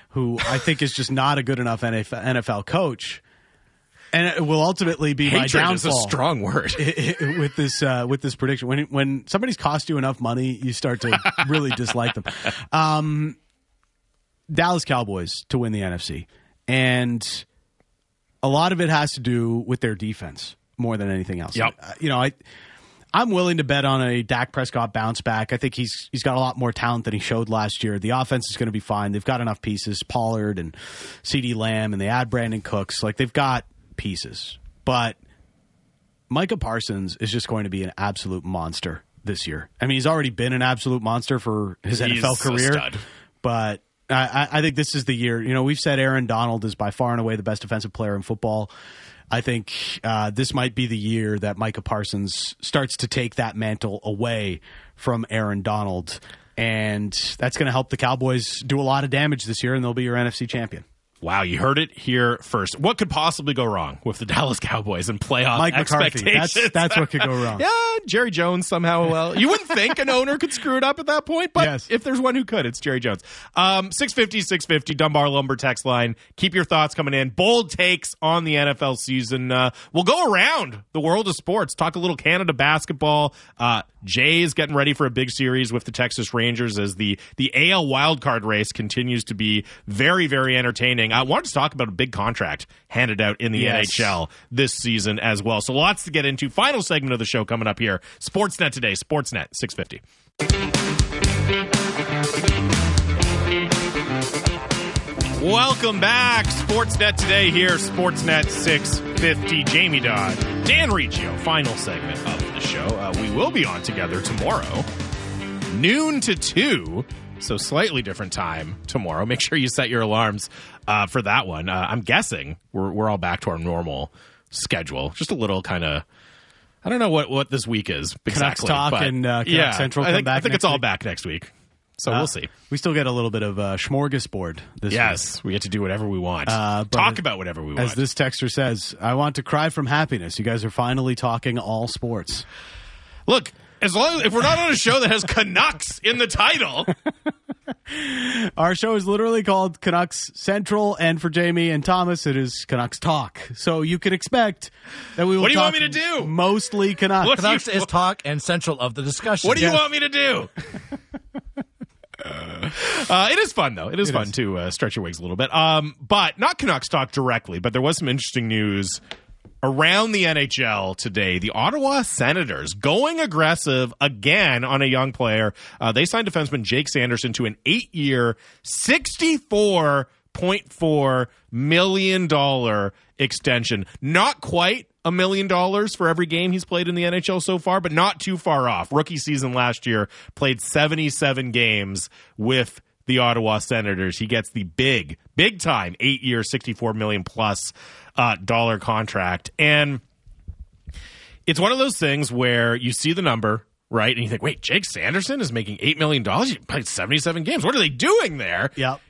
Speaker 2: who I think is just not a good enough NFL NFL coach, and it will ultimately be my downfall.
Speaker 1: is a strong word.
Speaker 2: with this uh, with this prediction. When when somebody's cost you enough money, you start to really dislike them. Um, Dallas Cowboys to win the NFC, and a lot of it has to do with their defense more than anything else.
Speaker 1: Yep.
Speaker 2: Uh, you know, I I'm willing to bet on a Dak Prescott bounce back. I think he's he's got a lot more talent than he showed last year. The offense is going to be fine. They've got enough pieces, Pollard and CeeDee Lamb, and they add Brandin Cooks. Like they've got pieces, but Micah Parsons is just going to be an absolute monster this year. I mean, he's already been an absolute monster for his NFL career, but I, I I think this is the year. You know, we've said Aaron Donald is by far and away the best defensive player in football. I think uh, this might be the year that Micah Parsons starts to take that mantle away from Aaron Donald, and that's going to help the Cowboys do a lot of damage this year, and they'll be your NFC champion.
Speaker 1: Wow, you heard it here first. What could possibly go wrong with the Dallas Cowboys and playoff
Speaker 2: Mike McCarthy.
Speaker 1: expectations?
Speaker 2: That's that's what could go wrong.
Speaker 1: yeah, Jerry Jones somehow. Well, you wouldn't think an owner could screw it up at that point, but
Speaker 2: Yes.
Speaker 1: if there's one who could, it's Jerry Jones. Um, 650, 650, Dunbar Lumber text line. Keep your thoughts coming in. Bold takes on the NFL season. Uh, we'll go around the world of sports, talk a little Canada basketball. Uh, Jay is getting ready for a big series with the Texas Rangers as the the AL wildcard race continues to be very, very entertaining. I wanted to talk about a big contract handed out in the
Speaker 2: Yes.
Speaker 1: NHL this season as well. So lots to get into. Final segment of the show coming up here. Sportsnet today, Sportsnet 650. Welcome back. Sportsnet today here, Sportsnet 650. Jamie Dodd, Dan Riccio, final segment of the show. Uh, we will be on together tomorrow, noon to 2. So slightly different time tomorrow. Make sure you set your alarms uh, for that one. Uh, I'm guessing we're, we're all back to our normal schedule. Just a little kind of. I don't know what, what this week is exactly.
Speaker 2: Talk
Speaker 1: but
Speaker 2: and, uh, Canucks
Speaker 1: yeah,
Speaker 2: Central
Speaker 1: I think, I think it's
Speaker 2: next
Speaker 1: all
Speaker 2: week?
Speaker 1: back next week. So
Speaker 2: Uh,
Speaker 1: we'll see.
Speaker 2: We still get a little bit of a smorgasbord this week.
Speaker 1: Yes, we get to do whatever we want.
Speaker 2: Uh,
Speaker 1: Talk about whatever we want.
Speaker 2: As this texter says, I want to cry from happiness. You guys are finally talking all sports.
Speaker 1: Look, as long as if we're not on a show that has Canucks in the title,
Speaker 2: Our show is literally called Canucks Central, and for Jamie and Thomas, it is Canucks Talk. So you can expect that we will.
Speaker 1: What do you want me to do?
Speaker 2: Mostly Canucks.
Speaker 1: What-
Speaker 3: Canucks
Speaker 1: You-
Speaker 3: is talk and central of the discussion.
Speaker 1: what do you
Speaker 2: Yes.
Speaker 1: want me to do? Uh, it is fun though. It is fun to uh, stretch your wings a little bit. Um, but not Canucks talk directly. But there was some interesting news around the NHL today. The Ottawa Senators going aggressive again on a young player. Uh, they signed defenseman Jake Sanderson to an eight-year, sixty-four point four million dollar extension. Not quite a million dollars for every game he's played in the NHL so far, but not too far off. Rookie season last year played 77 games with the Ottawa Senators. He gets the big, big time eight year, 64 million plus uh, dollar contract. And it's one of those things where you see the number, right? And you think, wait, Jake Sanderson is making $8 million. He played 77 games. What are they doing there?
Speaker 2: Yep.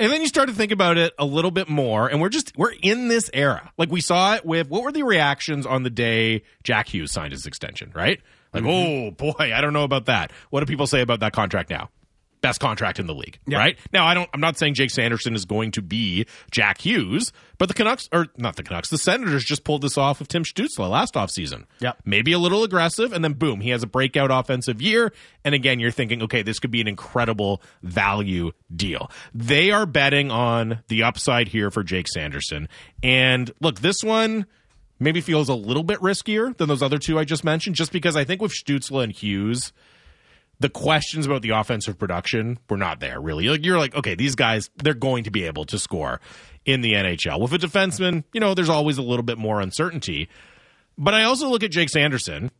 Speaker 1: And then you start to think about it a little bit more, and we're just we're in this era. Like we saw it with what were the reactions on the day Jack Hughes signed his extension, right? Like, mm-hmm. oh boy, I don't know about that. What do people say about that contract now? Best contract in the league, right? Now, I don't. I'm not saying Jake Sanderson is going to be Jack Hughes, but the Canucks, or not the Canucks, the Senators just pulled this off with Tim Stützle last offseason.
Speaker 2: Yeah,
Speaker 1: maybe a little aggressive, and then boom, he has a breakout offensive year. And again, you're thinking, okay, this could be an incredible value deal. They are betting on the upside here for Jake Sanderson, and look, this one maybe feels a little bit riskier than those other two I just mentioned, just because I think with Stutzla and Hughes the questions about the offensive production were not there really. Like you're like, okay, these guys they're going to be able to score in the NHL. With a defenseman, you know, there's always a little bit more uncertainty. But I also look at Jake Sanderson,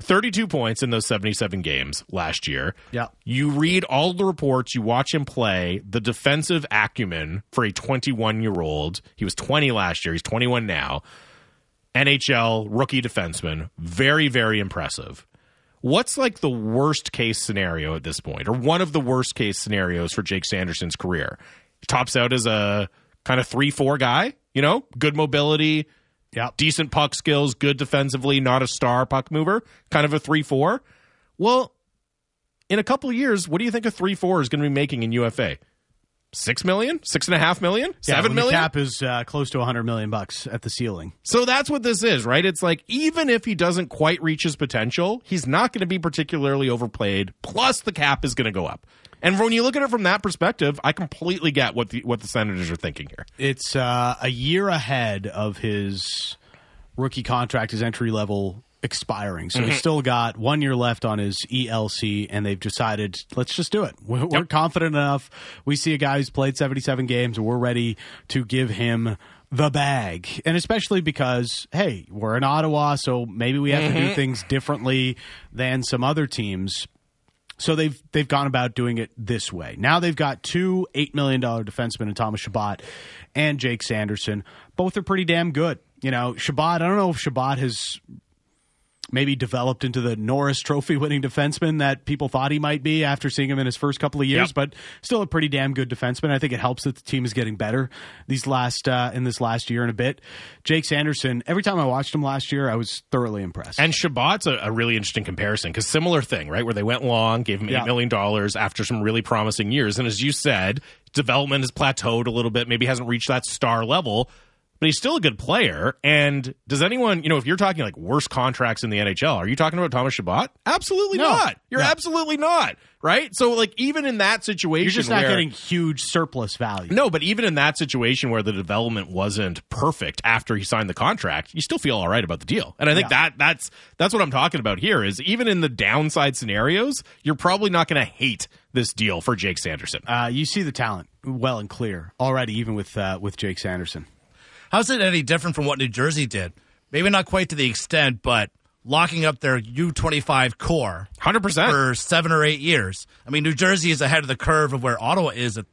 Speaker 1: 32 points in those 77 games last year.
Speaker 2: Yeah.
Speaker 1: You read all the reports, you watch him play, the defensive acumen for a 21 year old. He was 20 last year, he's 21 now. NHL rookie defenseman, very, very impressive. What's like the worst case scenario at this point, or one of the worst case scenarios for Jake Sanderson's career? He tops out as a kind of 3 4 guy, you know, good mobility,
Speaker 2: yeah,
Speaker 1: decent puck skills, good defensively, not a star puck mover, kind of a 3 4. Well, in a couple of years, what do you think a 3 4 is going to be making in UFA? Six million, six and a half million,
Speaker 2: Yeah,
Speaker 1: seven
Speaker 2: when the cap is uh, close to a 100 million bucks at the ceiling.
Speaker 1: So that's what this is, right? It's like even if he doesn't quite reach his potential, he's not going to be particularly overplayed. Plus, the cap is going to go up. And when you look at it from that perspective, I completely get what the what the Senators are thinking here.
Speaker 2: It's uh, a year ahead of his rookie contract, his entry level expiring. So he's mm-hmm. still got one year left on his ELC, and they've decided, let's just do it. We're, we're confident enough. We see a guy who's played 77 games, and we're ready to give him the bag. And especially because, hey, we're in Ottawa, so maybe we have to do mm-hmm. things differently than some other teams. So they've they've gone about doing it this way. Now they've got two eight million dollar defensemen in Thomas Chabot and Jake Sanderson. Both are pretty damn good. You know, Chabot. I don't know if Chabot has maybe developed into the Norris Trophy winning defenseman that people thought he might be after seeing him in his first couple of years,
Speaker 1: Yep.
Speaker 2: but still a pretty damn good defenseman. I think it helps that the team is getting better these last uh, in this last year and a bit. Jake Sanderson. Every time I watched him last year, I was thoroughly impressed.
Speaker 1: And Chabot's a, a really interesting comparison because similar thing, right? Where they went long, gave him
Speaker 2: Yeah.
Speaker 1: eight million dollars after some really promising years, and as you said, development has plateaued a little bit. Maybe hasn't reached that star level, but he's still a good player. And does anyone, you know, if you're talking like worst contracts in the NHL, are you talking about Thomas Chabot? Absolutely
Speaker 2: No.
Speaker 1: not. You're
Speaker 2: No.
Speaker 1: absolutely not. Right. So like even in that situation,
Speaker 2: You're just not
Speaker 1: where-
Speaker 2: getting huge surplus value.
Speaker 1: no, but even in that situation where the development wasn't perfect after he signed the contract, you still feel all right about the deal. And I think
Speaker 2: Yeah.
Speaker 1: that that's that's what I'm talking about here is even in the downside scenarios, you're probably not going to hate this deal for Jake Sanderson.
Speaker 2: Uh, you see the talent well and clear already, even with uh, with Jake Sanderson.
Speaker 3: How's it any different from what New Jersey did? Maybe not quite to the extent, but locking up their U25 core
Speaker 1: 100%.
Speaker 3: for seven or eight years. I mean, New Jersey is ahead of the curve of where Ottawa is at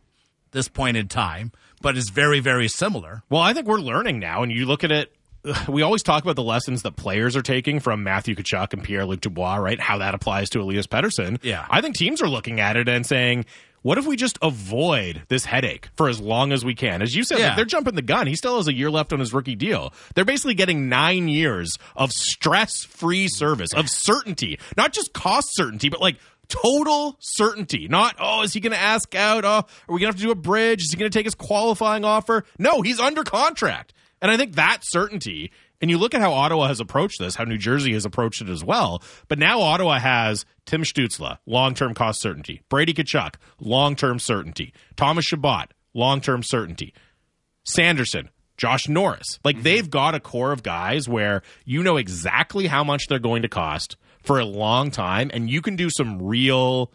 Speaker 3: this point in time, but is very, very similar.
Speaker 1: Well, I think we're learning now, and you look at it. We always talk about the lessons that players are taking from Matthew Tkachuk and Pierre Luc Dubois, right? How that applies to Elias Pettersson.
Speaker 3: Yeah.
Speaker 1: I think teams are looking at it and saying, what if we just avoid this headache for as long as we can? As you said,
Speaker 3: Yeah.
Speaker 1: like, they're jumping the gun. He still has a year left on his rookie deal. They're basically getting nine years of stress free service, of certainty, not just cost certainty, but like total certainty. Not, oh, is he going to ask out? Oh, are we going to have to do a bridge? Is he going to take his qualifying offer? No, he's under contract. And I think that certainty, and you look at how Ottawa has approached this, how New Jersey has approached it as well. But now Ottawa has Tim Stützle, long term cost certainty. Brady Tkachuk, long term certainty. Thomas Chabot, long term certainty. Sanderson, Josh Norris. Like mm-hmm. they've got a core of guys where you know exactly how much they're going to cost for a long time, and you can do some real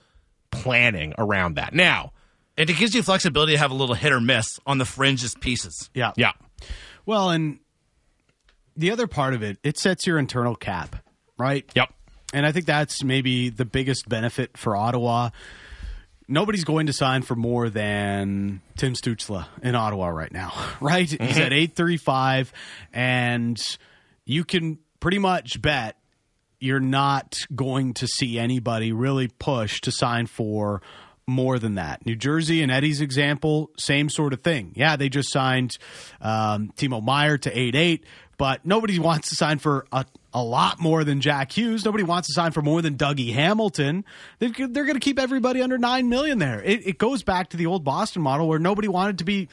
Speaker 1: planning around that. Now,
Speaker 3: And it gives you flexibility to have a little hit or miss on the fringes pieces.
Speaker 2: Yeah.
Speaker 1: yeah.
Speaker 2: Well, and the other part of it, it sets your internal cap, right?
Speaker 1: Yep.
Speaker 2: And I think that's maybe the biggest benefit for Ottawa. Nobody's going to sign for more than Tim Stützle in Ottawa right now, right? He's at 835, and you can pretty much bet you're not going to see anybody really push to sign for more than that. New Jersey and Eddie's example, same sort of thing. Yeah, they just signed um, Timo Meier to 8 8, but nobody wants to sign for a, a lot more than Jack Hughes. Nobody wants to sign for more than Dougie Hamilton. They've, they're going to keep everybody under nine million there. It, it goes back to the old Boston model where nobody wanted to be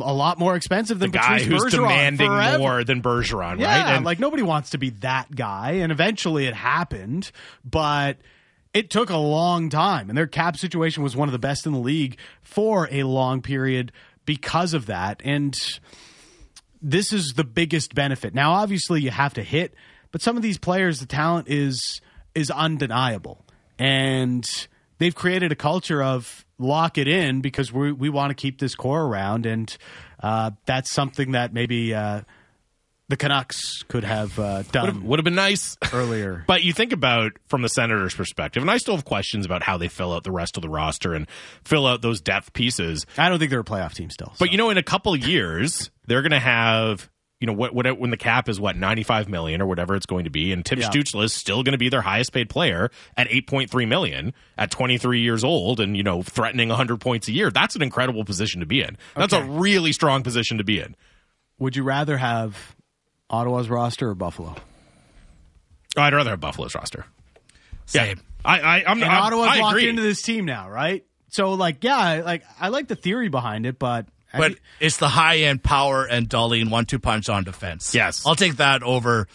Speaker 2: a lot more expensive than
Speaker 1: the guy
Speaker 2: Patrice
Speaker 1: who's
Speaker 2: Bergeron
Speaker 1: demanding
Speaker 2: forever.
Speaker 1: more than Bergeron,
Speaker 2: Yeah,
Speaker 1: right? And
Speaker 2: like nobody wants to be that guy, and eventually it happened, but it took a long time, and their cap situation was one of the best in the league for a long period because of that, and this is the biggest benefit. Now, obviously, you have to hit, but some of these players, the talent is is undeniable, and they've created a culture of lock it in because we we want to keep this core around, and uh, that's something that maybe. Uh, the Canucks could have uh, done
Speaker 1: would have been nice.
Speaker 2: earlier.
Speaker 1: But you think about from the Senators' perspective, and I still have questions about how they fill out the rest of the roster and fill out those depth pieces.
Speaker 2: I don't think they're a playoff team still.
Speaker 1: But you know, in a couple of years, they're going to have you know what, what when the cap is what ninety five million or whatever it's going to be, and Tim
Speaker 2: Yeah.
Speaker 1: Is still going to be their highest paid player at eight point three million at twenty three years old, and you know threatening hundred points a year. That's an incredible position to be in. That's
Speaker 2: Okay.
Speaker 1: a really strong position to be in.
Speaker 2: would you rather have Ottawa's roster or Buffalo?
Speaker 1: I'd rather have Buffalo's roster.
Speaker 3: Same.
Speaker 1: I, I I'm
Speaker 2: And
Speaker 1: I'm-
Speaker 2: Ottawa's
Speaker 1: I
Speaker 2: locked
Speaker 1: agree.
Speaker 2: into this team now, right? So, like, yeah, like I like the theory behind it, but
Speaker 3: But
Speaker 2: think-
Speaker 3: it's the high end power and Dahlin one two punch on defense.
Speaker 1: Yes.
Speaker 3: I'll take that over.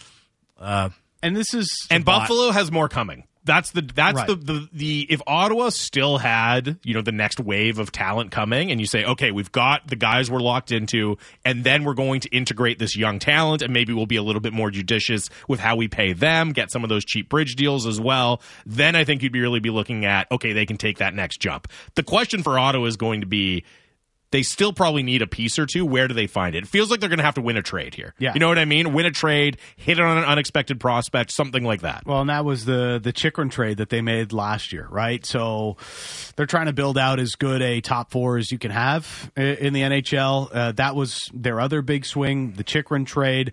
Speaker 2: Uh, and this is
Speaker 1: and
Speaker 3: bot.
Speaker 1: Buffalo has more coming. That's the that's
Speaker 2: Right.
Speaker 1: the, the the if Ottawa still had you know the next wave of talent coming, and you say okay, we've got the guys we're locked into, and then we're going to integrate this young talent, and maybe we'll be a little bit more judicious with how we pay them, get some of those cheap bridge deals as well. Then I think you'd be really be looking at okay, they can take that next jump. The question for Ottawa is going to be. They still probably need a piece or two. Where do they find it? It feels like they're going to have to win a trade here.
Speaker 2: Yeah.
Speaker 1: You know what I mean? Win a trade, hit on an unexpected prospect, something like that.
Speaker 2: Well, and that was the the Chychrun trade that they made last year, right? So they're trying to build out as good a top four as you can have in the NHL. Uh, that was their other big swing, the Chychrun trade.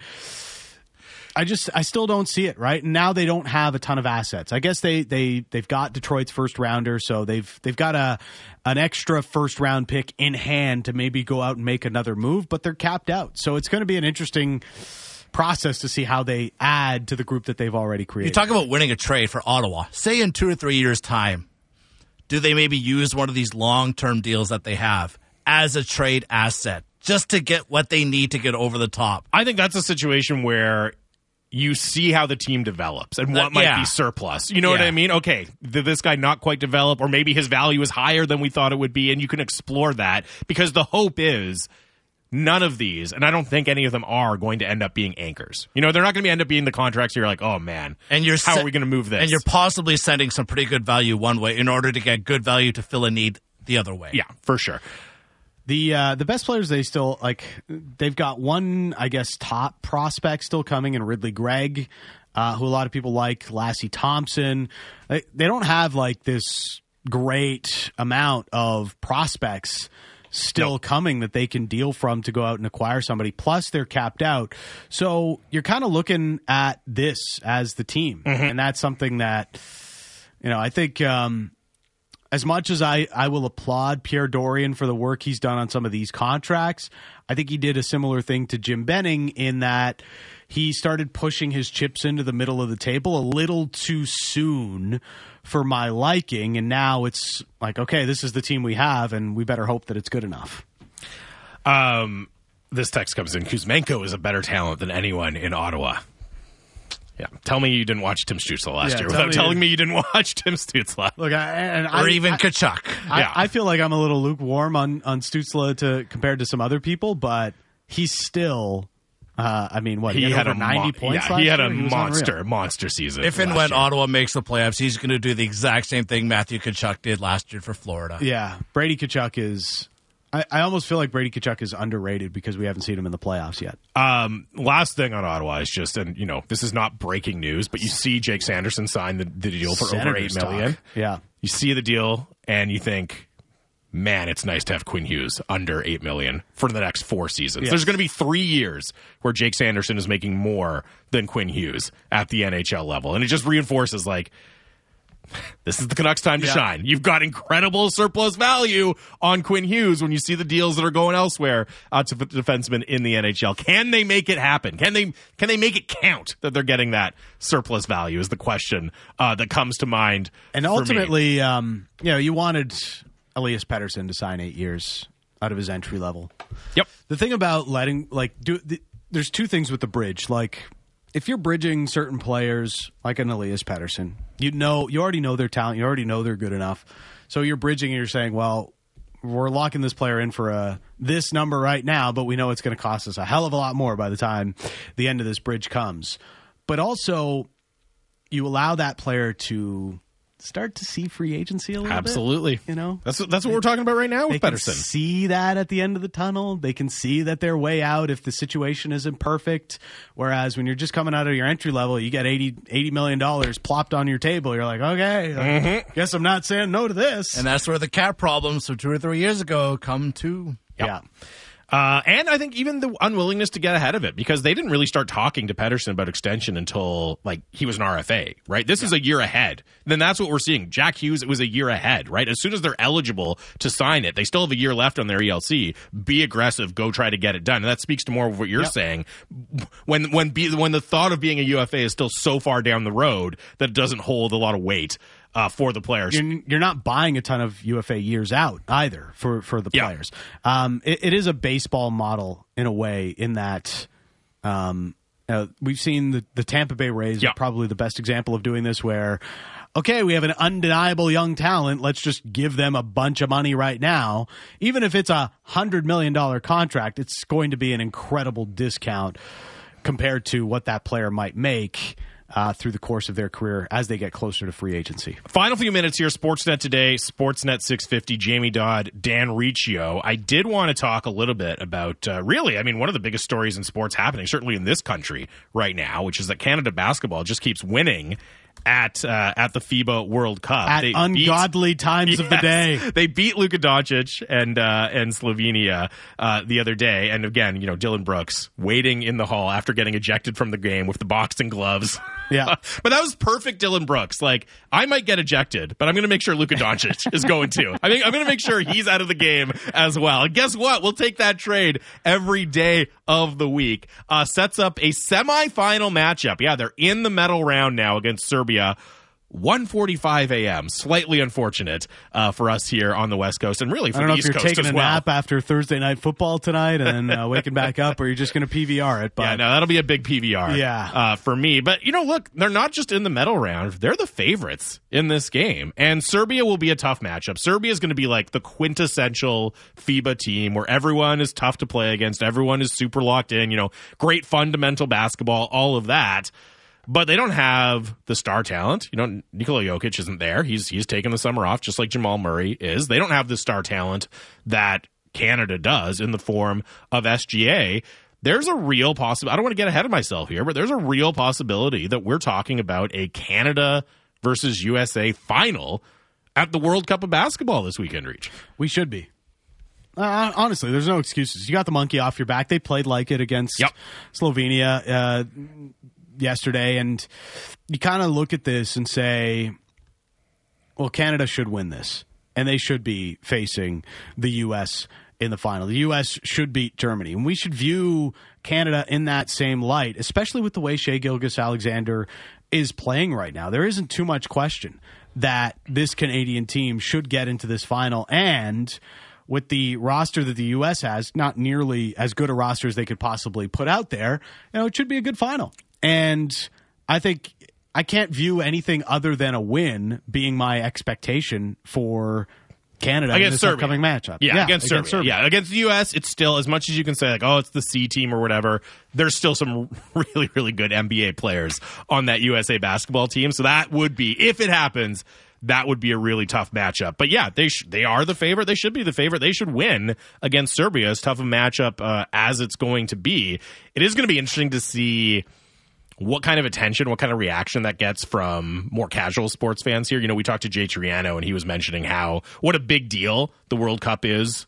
Speaker 2: I just I still don't see it right And now. They don't have a ton of assets. I guess they they they've got Detroit's first rounder, so they've they've got a an extra first round pick in hand to maybe go out and make another move, but they're capped out. So it's going to be an interesting process to see how they add to the group that they've already created.
Speaker 3: You
Speaker 2: created.
Speaker 3: talk about winning a trade for Ottawa. Say in two or three years' time, do they maybe use one of these long term deals that they have as a trade asset just to get what they need to get over the top?
Speaker 1: I think that's a situation where you see how the team develops and what
Speaker 3: Uh,
Speaker 1: might
Speaker 3: yeah.
Speaker 1: be surplus. You know what I mean? Okay, did this guy not quite develop, or maybe his value is higher than we thought it would be, and you can explore that because the hope is none of these, and I don't think any of them are going to end up being anchors. You know, they're not going to end up being the contracts. You're like, oh man,
Speaker 3: And you're
Speaker 1: how
Speaker 3: se-
Speaker 1: are we going to move this?
Speaker 3: And you're possibly sending some pretty good value one way in order to get good value to fill a need the other way.
Speaker 1: yeah, for sure.
Speaker 2: The uh, the best players they still like they've got one I guess top prospect still coming in Ridly Greig, uh, who a lot of people like Lassi Thomson. They, they don't have like this great amount of prospects still
Speaker 1: No.
Speaker 2: coming that they can deal from to go out and acquire somebody. Plus they're capped out, so you're kind of looking at this as the team, and that's something that you know I think. Um, as much as I, I will applaud Pierre Dorion for the work he's done on some of these contracts, I think he did a similar thing to Jim Benning in that he started pushing his chips into the middle of the table a little too soon for my liking. And now it's like, okay, this is the team we have, and we better hope that it's good enough.
Speaker 1: Um, this text comes in. Kuzmenko is a better talent than anyone in Ottawa. Yeah, tell me you didn't watch Tim Stützle last
Speaker 2: Yeah,
Speaker 1: year
Speaker 2: tell
Speaker 1: without
Speaker 2: me
Speaker 1: telling
Speaker 2: you-
Speaker 1: me you didn't watch Tim Stützle.
Speaker 2: Look, I, and
Speaker 3: Or
Speaker 2: I,
Speaker 3: even
Speaker 2: I,
Speaker 3: Tkachuk.
Speaker 2: I,
Speaker 1: Yeah.
Speaker 2: I feel like I'm a little lukewarm on on Stützle to compared to some other people, but he's still. Uh, I mean, what he,
Speaker 1: he had
Speaker 2: over
Speaker 1: a mo-
Speaker 2: 90 points.
Speaker 1: Yeah,
Speaker 2: last
Speaker 1: he had a
Speaker 2: year?
Speaker 1: monster,
Speaker 2: unreal.
Speaker 1: monster season.
Speaker 3: If and when
Speaker 1: year.
Speaker 3: Ottawa makes the playoffs, he's going to do the exact same thing Matthew Tkachuk did last year for Florida.
Speaker 2: Yeah, Brady Tkachuk is. I, I almost feel like Brady Tkachuk is underrated because we haven't seen him in the playoffs yet.
Speaker 1: Um, last thing on Ottawa is just, and you know, this is not breaking news, but you see Jake Sanderson sign the, the deal for over
Speaker 2: Senators
Speaker 1: eight million.
Speaker 2: talk. Yeah.
Speaker 1: You see the deal, and you think, man, it's nice to have Quinn Hughes under eight million for the next four seasons.
Speaker 2: Yes.
Speaker 1: There's going to be three years where Jake Sanderson is making more than Quinn Hughes at the NHL level, and it just reinforces like this is the Canucks' time to shine. You've got incredible surplus value on Quinn Hughes when you see the deals that are going elsewhere uh, to defensemen in the NHL. Can they make it happen? Can they can they make it count that they're getting that surplus value? Is the question uh, that comes to mind.
Speaker 2: And ultimately, um, you know, you wanted Elias Pettersson to sign eight years out of his entry level.
Speaker 1: yep.
Speaker 2: The thing about letting like do the, there's two things with the bridge. Like if you're bridging certain players, like an Elias Pettersson, you know you already know their talent, you already know they're good enough. So you're bridging and you're saying, well, we're locking this player in for a this number right now, but we know it's going to cost us a hell of a lot more by the time the end of this bridge comes. But also, you allow that player to start to see free agency a little bit.
Speaker 1: Absolutely.
Speaker 2: You know,
Speaker 1: That's that's what we're talking about right now with
Speaker 2: can
Speaker 1: Pedersen.
Speaker 2: see that at the end of the tunnel. They can see that they're way out if the situation isn't perfect. Whereas when you're just coming out of your entry level, you get 80, $80 million plopped on your table. You're like, okay,
Speaker 1: Mm-hmm.
Speaker 2: guess I'm not saying no to this.
Speaker 3: And that's where the cap problems from two or three years ago come to.
Speaker 2: Yeah.
Speaker 1: Uh, and I think even the unwillingness to get ahead of it because they didn't really start talking to Pettersson about extension until like he was an RFA, right? This is a year ahead. Then that's what we're seeing. Jack Hughes, it was a year ahead, right? As soon as they're eligible to sign it, they still have a year left on their ELC. Be aggressive, go try to get it done. And that speaks to more of what you're
Speaker 2: Yep.
Speaker 1: saying. When when be, when the thought of being a UFA is still so far down the road that it doesn't hold a lot of weight uh, for the players.
Speaker 2: You're, you're not buying a ton of UFA years out either for, for the
Speaker 1: Yeah.
Speaker 2: players. Um, it, it is a baseball model in a way, in that um, uh, we've seen the, the Tampa Bay Rays
Speaker 1: Yeah.
Speaker 2: are probably the best example of doing this, where okay, we have an undeniable young talent. Let's just give them a bunch of money right now. Even if it's a hundred million dollar contract, it's going to be an incredible discount compared to what that player might make. Uh, through the course of their career as they get closer to free agency.
Speaker 1: Final few minutes here. Sportsnet today, Sportsnet 650, Jamie Dodd, Dan Riccio. I did want to talk a little bit about, uh, really, I mean, one of the biggest stories in sports happening, certainly in this country right now, which is that Canada basketball just keeps winning at uh, at the FIBA World Cup.
Speaker 2: At
Speaker 1: They beat-
Speaker 2: ungodly times of the day.
Speaker 1: They beat Luka Doncic and uh, and Slovenia uh, the other day, and again, you know, Dillon Brooks waiting in the hall after getting ejected from the game with the boxing gloves.
Speaker 2: Yeah.
Speaker 1: but that was perfect, Dillon Brooks. Like, I might get ejected, but I'm going to make sure Luka Doncic is going too. I think I'm going to make sure he's out of the game as well. And guess what? We'll take that trade every day of the week. Uh, sets up a semifinal matchup. Yeah, they're in the medal round now against Serbia. 1:45 a.m. Slightly unfortunate uh, for us here on the West Coast, and really for
Speaker 2: I don't
Speaker 1: the
Speaker 2: know if
Speaker 1: East
Speaker 2: you're
Speaker 1: Coast
Speaker 2: taking
Speaker 1: as
Speaker 2: a nap after Thursday night football tonight and then uh, waking back up, or you're just going to PVR it. But
Speaker 1: Yeah, no, that'll be a big PVR.
Speaker 2: Yeah.
Speaker 1: uh, for me. But you know, look, they're not just in the medal round; they're the favorites in this game, and Serbia will be a tough matchup. Serbia is going to be like the quintessential FIBA team, where everyone is tough to play against, everyone is super locked in. You know, great fundamental basketball, all of that. But they don't have the star talent. You know, Nikola Jokic isn't there. He's he's taking the summer off, just like Jamal Murray is. They don't have the star talent that Canada does in the form of SGA. There's a real possibility. I don't want to get ahead of myself here, but there's a real possibility that we're talking about a Canada versus USA final at the World Cup of basketball this weekend. Reach.
Speaker 2: we should be. Uh, honestly, there's no excuses. You got the monkey off your back. They played like it against
Speaker 1: Yep.
Speaker 2: Slovenia uh, yesterday, and you kind of look at this and say, well, Canada should win this, and they should be facing the U.S. in the final. The U.S. should beat Germany, and we should view Canada in that same light, especially with the way Shai Gilgeous Alexander is playing right now. There isn't too much question that this Canadian team should get into this final, and with the roster that the U.S. has, not nearly as good a roster as they could possibly put out there, you know, it should be a good final. And I think I can't view anything other than a win being my expectation for Canada in
Speaker 1: against
Speaker 2: this
Speaker 1: Serbia.
Speaker 2: upcoming matchup.
Speaker 1: Yeah, against, Serbia. Yeah, against the U.S., it's still as much as you can say like, oh, it's the C team or whatever. There's still some really, really good NBA players on that USA basketball team. So that would be, if it happens, that would be a really tough matchup. But yeah, they sh- they are the favorite. They should be the favorite. They should win against Serbia. As tough a matchup uh, as it's going to be, it is going to be interesting to see what kind of attention, what kind of reaction that gets from more casual sports fans here. You know, we talked to Jay Triano and he was mentioning how what a big deal the World Cup is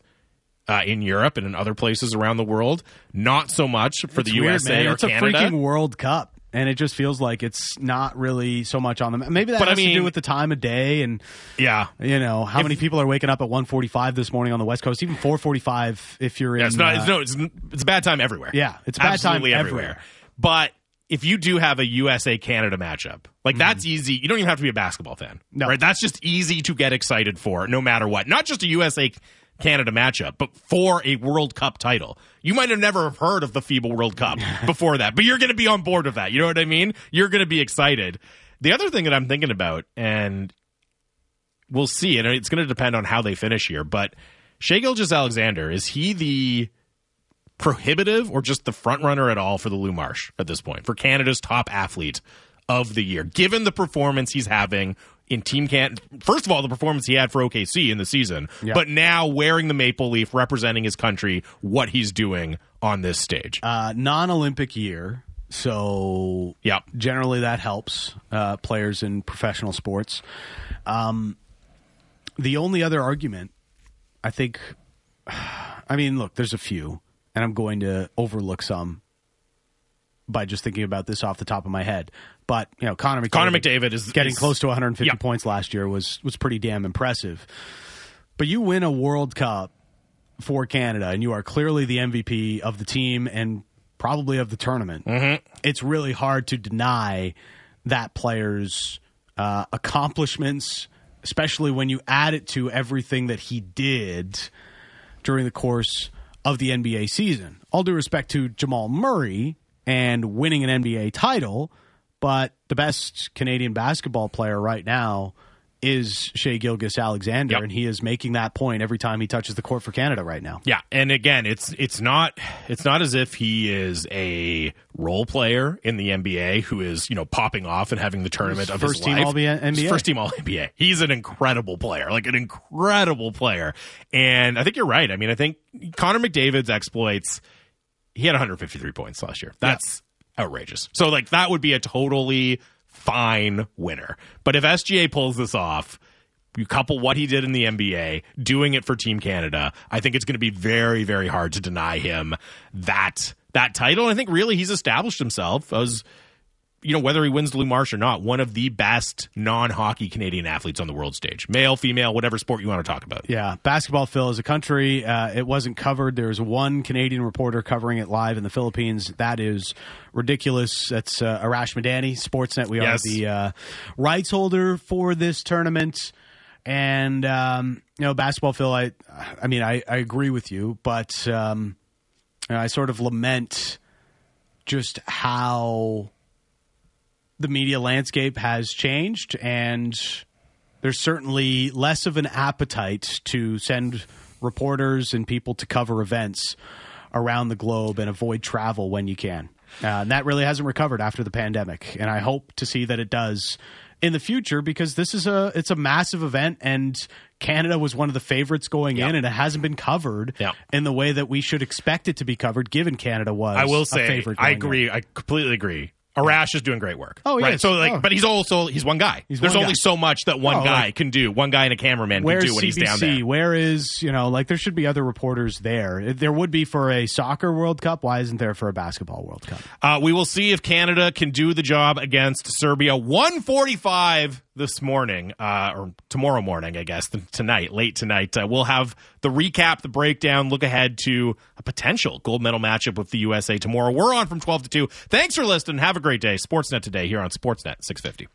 Speaker 1: uh, in Europe and in other places around the world. Not so much for the
Speaker 2: Weird,
Speaker 1: USA
Speaker 2: man.
Speaker 1: or
Speaker 2: It's
Speaker 1: Canada.
Speaker 2: a freaking World Cup. and it just feels like it's not really so much on them. Maybe that
Speaker 1: But I
Speaker 2: has to do with the time of day and
Speaker 1: Yeah.
Speaker 2: you know how many people are waking up at 1:45 this morning on the West Coast, even 4:45 if you're in.
Speaker 1: Yeah, it's not.
Speaker 2: uh,
Speaker 1: it's, no, it's, it's a bad time everywhere.
Speaker 2: Yeah, it's a bad time
Speaker 1: Absolutely
Speaker 2: everywhere.
Speaker 1: But if you do have a USA Canada matchup, like that's easy. You don't even have to be a basketball fan,
Speaker 2: Mm-hmm. No.
Speaker 1: right? That's just easy to get excited for, no matter what. Not just a USA Canada matchup, but for a World Cup title. You might have never heard of the FIBA World Cup before that, but you're going to be on board with that. You know what I mean? You're going to be excited. The other thing that I'm thinking about, and we'll see, and it's going to depend on how they finish here, but Shai Gilgeous Alexander, is he the prohibitive or just the front runner at all for the Lou Marsh at this point for Canada's top athlete of the year, given the performance he's having in Team Can. First of all, the performance he had for OKC in the season,
Speaker 2: Yeah.
Speaker 1: but now wearing the maple leaf, representing his country, what he's doing on this stage.
Speaker 2: uh, non-Olympic year, so
Speaker 1: yeah,
Speaker 2: generally that helps uh, players in professional sports. Um, the only other argument, I think, I mean, look, there's a few, and I'm going to overlook some by just thinking about this off the top of my head. But you know, Connor McDavid,
Speaker 1: Connor McDavid is
Speaker 2: getting
Speaker 1: is-
Speaker 2: close to 150
Speaker 1: Yeah.
Speaker 2: points last year was was pretty damn impressive. But you win a World Cup for Canada, and you are clearly the MVP of the team and probably of the tournament.
Speaker 1: Mm-hmm.
Speaker 2: It's really hard to deny that player's uh, accomplishments, especially when you add it to everything that he did during the course of the NBA season. All due respect to Jamal Murray and winning an NBA title, but the best Canadian basketball player right now is Shai Gilgeous Alexander,
Speaker 1: Yep.
Speaker 2: and he is making that point every time he touches the court for Canada right now.
Speaker 1: Yeah, and again, it's it's not it's not as if he is a role player in the NBA who is you know popping off and having the tournament of
Speaker 2: first
Speaker 1: his
Speaker 2: team
Speaker 1: life.
Speaker 2: All- NBA.
Speaker 1: He's First team All NBA. He's an incredible player, like an incredible player. And I think you're right. I mean, I think Connor McDavid's exploits. He had 153 points last year. That's outrageous. So like that would be a totally fine winner. But if SGA pulls this off, you couple what he did in the NBA, doing it for Team Canada, I think it's going to be very, very hard to deny him that that title. I think really he's established himself as, you know, whether he wins the Lou Marsh or not, one of the best non-hockey Canadian athletes on the world stage, male, female, whatever sport you want to talk about.
Speaker 2: Yeah, basketball, Phil, as a country, uh, it wasn't covered. There's one Canadian reporter covering it live in the Philippines. That is ridiculous. That's uh, Arash Madani, Sportsnet. We
Speaker 1: Yes.
Speaker 2: are the uh, rights holder for this tournament. And, um, you know, basketball, Phil, I, I mean, I, I agree with you, but um, I sort of lament just how the media landscape has changed and there's certainly less of an appetite to send reporters and people to cover events around the globe and avoid travel when you can. Uh, and that really hasn't recovered after the pandemic, and I hope to see that it does in the future because this is a it's a massive event and Canada was one of the favorites going in and it hasn't been covered
Speaker 1: Yeah.
Speaker 2: in the way that we should expect it to be covered given Canada was
Speaker 1: I will say,
Speaker 2: favorite
Speaker 1: I
Speaker 2: going in.
Speaker 1: agree. I completely agree. Arash is doing great work.
Speaker 2: Oh, he
Speaker 1: right. So like,
Speaker 2: Oh.
Speaker 1: but he's also he's one guy.
Speaker 2: He's
Speaker 1: There's
Speaker 2: one
Speaker 1: only
Speaker 2: guy.
Speaker 1: so much that one
Speaker 2: Oh,
Speaker 1: guy
Speaker 2: like-
Speaker 1: can do. One guy and a cameraman can do when he's down there.
Speaker 2: Where is you know like there should be other reporters there. There would be for a soccer World Cup. Why isn't there for a basketball World Cup?
Speaker 1: Uh, we will see if Canada can do the job against Serbia. 145 this morning, uh, or tomorrow morning, I guess, tonight, late tonight. Uh, we'll have the recap, the breakdown, look ahead to a potential gold medal matchup with the USA tomorrow. We're on from 12 to 2. Thanks for listening. Have a great day. Sportsnet today here on Sportsnet 650.